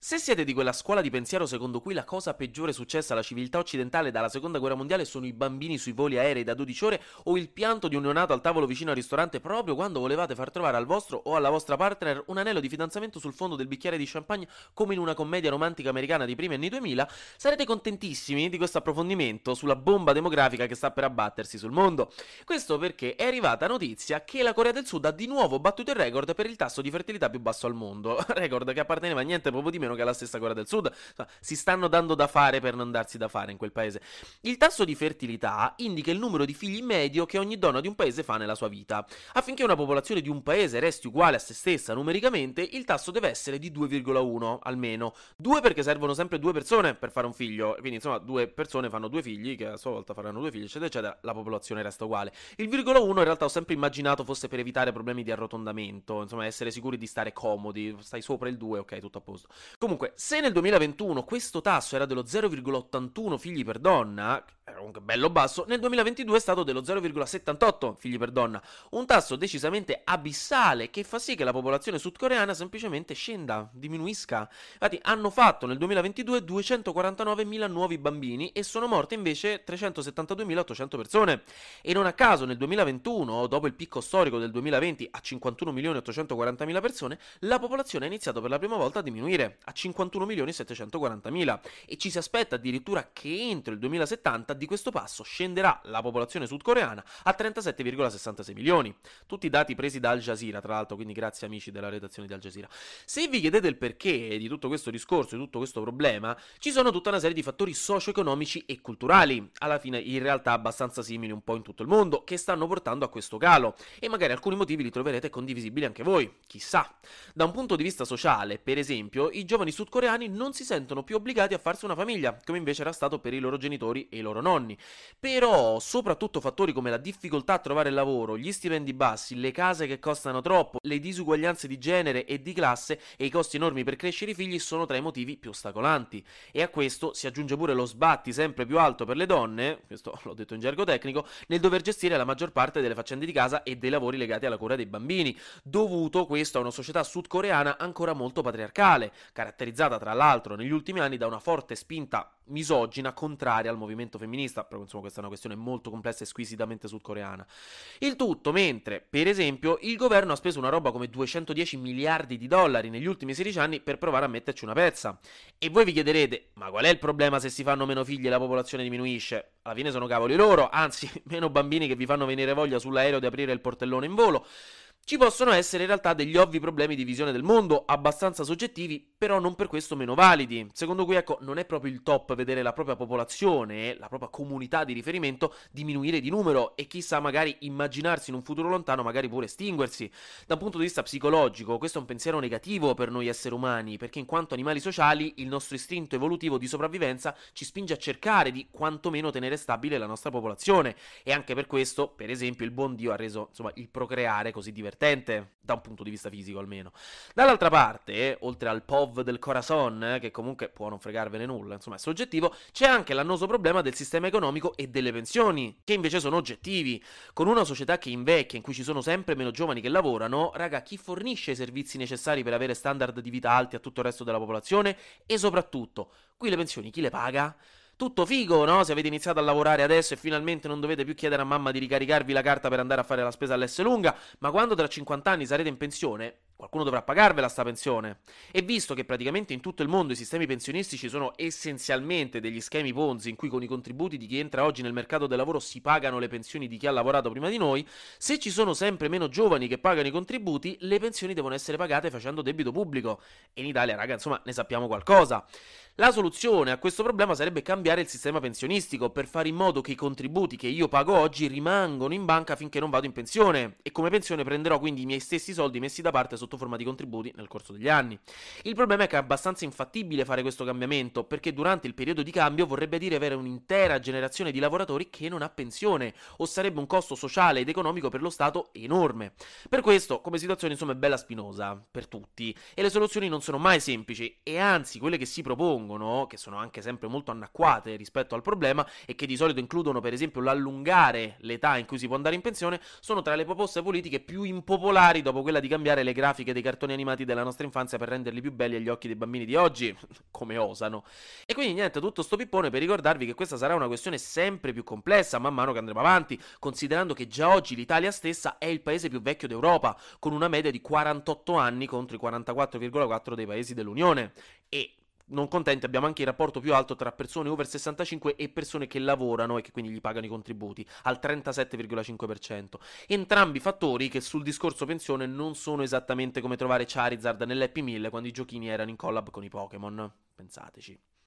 Se siete di quella scuola di pensiero secondo cui la cosa peggiore successa alla civiltà occidentale dalla seconda guerra mondiale sono i bambini sui voli aerei da 12 ore o il pianto di un neonato al tavolo vicino al ristorante proprio quando volevate far trovare al vostro o alla vostra partner un anello di fidanzamento sul fondo del bicchiere di champagne come in una commedia romantica americana di primi anni 2000, sarete contentissimi di questo approfondimento sulla bomba demografica che sta per abbattersi sul mondo. Questo perché è arrivata notizia che la Corea del Sud ha di nuovo battuto il record per il tasso di fertilità più basso al mondo, record che apparteneva a niente proprio di meno che alla stessa Corea del Sud. Si stanno dando da fare per non darsi da fare in quel paese. Il tasso di fertilità indica il numero di figli medio che ogni donna di un paese fa nella sua vita. Affinché una popolazione di un paese resti uguale a se stessa numericamente, il tasso deve essere di 2,1 almeno. Due perché servono sempre due persone per fare un figlio, quindi insomma due persone fanno due figli, che a sua volta faranno due figli, eccetera, eccetera, la popolazione resta uguale. Il virgola 1 in realtà ho sempre immaginato fosse per evitare problemi di arrotondamento, insomma essere sicuri di stare comodi, stai sopra il 2, ok, tutto a posto. Comunque, se nel 2021 questo tasso era dello 0,81 figli per donna, era comunque bello basso, nel 2022 è stato dello 0,78 figli per donna, un tasso decisamente abissale che fa sì che la popolazione sudcoreana semplicemente scenda, diminuisca. Infatti hanno fatto nel 2022 249.000 nuovi bambini e sono morte invece 372.800 persone. E non a caso nel 2021, dopo il picco storico del 2020 a 51.840.000 persone, la popolazione ha iniziato per la prima volta a diminuire a 51.740.000 e ci si aspetta addirittura che entro il 2070 di questo passo scenderà la popolazione sudcoreana a 37,66 milioni. Tutti dati presi da Al Jazeera, tra l'altro, quindi grazie amici della redazione di Al Jazeera. Se vi chiedete il perché di tutto questo discorso, di tutto questo problema, ci sono tutta una serie di fattori socio-economici e culturali, alla fine in realtà abbastanza simili un po' in tutto il mondo, che stanno portando a questo calo e magari alcuni motivi li troverete condivisibili anche voi, chissà. Da un punto di vista sociale, per esempio, i giovani sudcoreani non si sentono più obbligati a farsi una famiglia, come invece era stato per i loro genitori e i loro nonni. Però, soprattutto fattori come la difficoltà a trovare lavoro, gli stipendi bassi, le case che costano troppo, le disuguaglianze di genere e di classe e i costi enormi per crescere i figli sono tra i motivi più ostacolanti. E a questo si aggiunge pure lo sbatti sempre più alto per le donne, questo l'ho detto in gergo tecnico, nel dover gestire la maggior parte delle faccende di casa e dei lavori legati alla cura dei bambini, dovuto questo a una società sudcoreana ancora molto patriarcale, caratterizzata tra l'altro negli ultimi anni da una forte spinta misogina contraria al movimento femminista, però insomma questa è una questione molto complessa e squisitamente sudcoreana. Il tutto mentre, per esempio, il governo ha speso una roba come 210 miliardi di dollari negli ultimi 16 anni per provare a metterci una pezza. E voi vi chiederete, ma qual è il problema se si fanno meno figli e la popolazione diminuisce? Alla fine sono cavoli loro, anzi, meno bambini che vi fanno venire voglia sull'aereo di aprire il portellone in volo. Ci possono essere in realtà degli ovvi problemi di visione del mondo, abbastanza soggettivi, però non per questo meno validi. Secondo cui, ecco, non è proprio il top vedere la propria popolazione, la propria comunità di riferimento diminuire di numero e chissà magari immaginarsi in un futuro lontano magari pure estinguersi. Da un punto di vista psicologico, questo è un pensiero negativo per noi esseri umani, perché in quanto animali sociali il nostro istinto evolutivo di sopravvivenza ci spinge a cercare di quantomeno tenere stabile la nostra popolazione e anche per questo, per esempio, il buon Dio ha reso, insomma, il procreare così divertente divertente, da un punto di vista fisico almeno. Dall'altra parte, oltre al POV del Corazon, che comunque può non fregarvene nulla, insomma è soggettivo, c'è anche l'annoso problema del sistema economico e delle pensioni, che invece sono oggettivi. Con una società che invecchia, in cui ci sono sempre meno giovani che lavorano, raga, chi fornisce i servizi necessari per avere standard di vita alti a tutto il resto della popolazione? E soprattutto, qui le pensioni chi le paga? Tutto figo, no? Se avete iniziato a lavorare adesso e finalmente non dovete più chiedere a mamma di ricaricarvi la carta per andare a fare la spesa all'S lunga, ma quando tra 50 anni sarete in pensione, qualcuno dovrà pagarvela sta pensione. E visto che praticamente in tutto il mondo i sistemi pensionistici sono essenzialmente degli schemi Ponzi in cui con i contributi di chi entra oggi nel mercato del lavoro si pagano le pensioni di chi ha lavorato prima di noi, se ci sono sempre meno giovani che pagano i contributi, le pensioni devono essere pagate facendo debito pubblico. E in Italia, raga, insomma, ne sappiamo qualcosa. La soluzione a questo problema sarebbe cambiare il sistema pensionistico per fare in modo che i contributi che io pago oggi rimangono in banca finché non vado in pensione e come pensione prenderò quindi i miei stessi soldi messi da parte sotto sotto forma di contributi nel corso degli anni. Il problema è che è abbastanza infattibile fare questo cambiamento, perché durante il periodo di cambio vorrebbe dire avere un'intera generazione di lavoratori che non ha pensione, o sarebbe un costo sociale ed economico per lo Stato enorme. Per questo, come situazione insomma è bella spinosa, per tutti, e le soluzioni non sono mai semplici, e anzi quelle che si propongono, che sono anche sempre molto anacquate rispetto al problema, e che di solito includono per esempio l'allungare l'età in cui si può andare in pensione, sono tra le proposte politiche più impopolari dopo quella di cambiare le grafiche dei cartoni animati della nostra infanzia per renderli più belli agli occhi dei bambini di oggi, come osano. E quindi niente, tutto sto pippone per ricordarvi che questa sarà una questione sempre più complessa man mano che andremo avanti, considerando che già oggi l'Italia stessa è il paese più vecchio d'Europa, con una media di 48 anni contro i 44,4 dei paesi dell'Unione. E non contenti abbiamo anche il rapporto più alto tra persone over 65 e persone che lavorano e che quindi gli pagano i contributi, al 37,5%. Entrambi fattori che sul discorso pensione non sono esattamente come trovare Charizard nell'Happy Mill quando i giochini erano in collab con i Pokémon. Pensateci.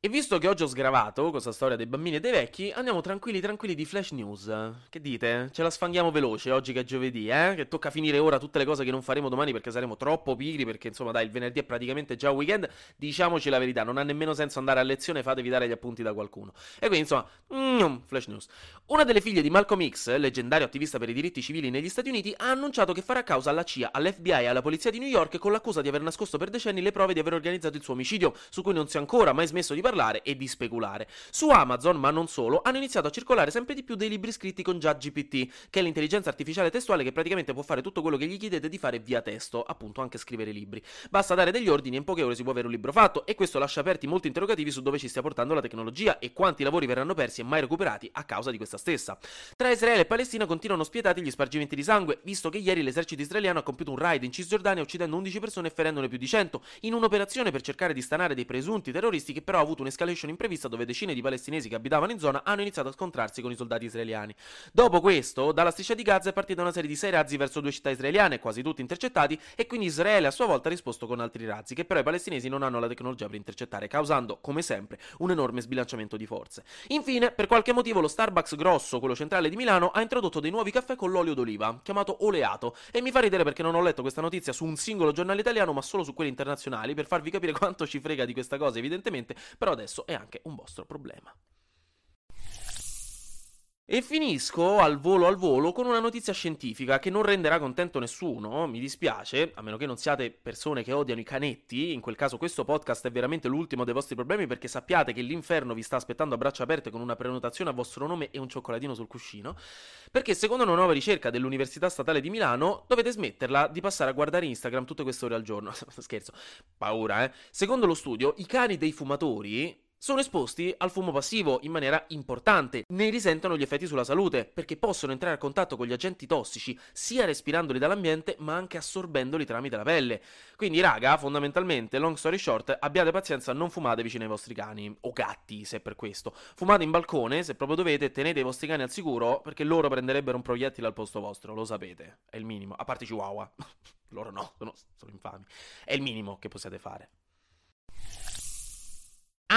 E visto che oggi ho sgravato questa storia dei bambini e dei vecchi, andiamo tranquilli tranquilli di flash news. Che dite? Ce la sfanghiamo veloce oggi che è giovedì, eh? Che tocca finire ora tutte le cose che non faremo domani perché saremo troppo pigri, perché insomma dai, il venerdì è praticamente già weekend. Diciamoci la verità, non ha nemmeno senso andare a lezione, fatevi dare gli appunti da qualcuno. E quindi insomma, mm, flash news. Una delle figlie di Malcolm X, leggendario attivista per i diritti civili negli Stati Uniti, ha annunciato che farà causa alla CIA, all'FBI e alla polizia di New York con l'accusa di aver nascosto per decenni le prove di aver organizzato il suo omicidio, su cui non si è ancora mai smesso di parlare e di speculare. Su Amazon, ma non solo, hanno iniziato a circolare sempre di più dei libri scritti con ChatGPT, che è l'intelligenza artificiale testuale che praticamente può fare tutto quello che gli chiedete di fare via testo, appunto anche scrivere libri. Basta dare degli ordini e in poche ore si può avere un libro fatto e questo lascia aperti molti interrogativi su dove ci stia portando la tecnologia e quanti lavori verranno persi e mai recuperati a causa di questa stessa. Tra Israele e Palestina continuano spietati gli spargimenti di sangue, visto che ieri l'esercito israeliano ha compiuto un raid in Cisgiordania uccidendo 11 persone e ferendone più di 100, in un'operazione per cercare di stanare dei presunti terroristi che però ha avuto un'escalation imprevista vista dove decine di palestinesi che abitavano in zona hanno iniziato a scontrarsi con i soldati israeliani. Dopo questo, dalla striscia di Gaza è partita una serie di sei razzi verso due città israeliane, quasi tutti intercettati, e quindi Israele a sua volta ha risposto con altri razzi, che però i palestinesi non hanno la tecnologia per intercettare, causando, come sempre, un enorme sbilanciamento di forze. Infine, per qualche motivo, lo Starbucks grosso, quello centrale di Milano, ha introdotto dei nuovi caffè con l'olio d'oliva, chiamato oleato, e mi fa ridere perché non ho letto questa notizia su un singolo giornale italiano, ma solo su quelli internazionali, per farvi capire quanto ci frega di questa cosa, evidentemente, però adesso è anche un vostro problema. E finisco al volo al volo con una notizia scientifica che non renderà contento nessuno, mi dispiace, a meno che non siate persone che odiano i canetti, in quel caso questo podcast è veramente l'ultimo dei vostri problemi perché sappiate che l'inferno vi sta aspettando a braccia aperte con una prenotazione a vostro nome e un cioccolatino sul cuscino, perché secondo una nuova ricerca dell'Università Statale di Milano dovete smetterla di passare a guardare Instagram tutte queste ore al giorno. Scherzo, paura, eh. Secondo lo studio, i cani dei fumatori sono esposti al fumo passivo in maniera importante, ne risentono gli effetti sulla salute, perché possono entrare a contatto con gli agenti tossici sia respirandoli dall'ambiente ma anche assorbendoli tramite la pelle. Quindi raga, fondamentalmente, long story short, abbiate pazienza, non fumate vicino ai vostri cani, o gatti se per questo. Fumate in balcone, se proprio dovete, tenete i vostri cani al sicuro, perché loro prenderebbero un proiettile al posto vostro, lo sapete, è il minimo, a parte Chihuahua. loro no, sono, sono infami. È il minimo che possiate fare.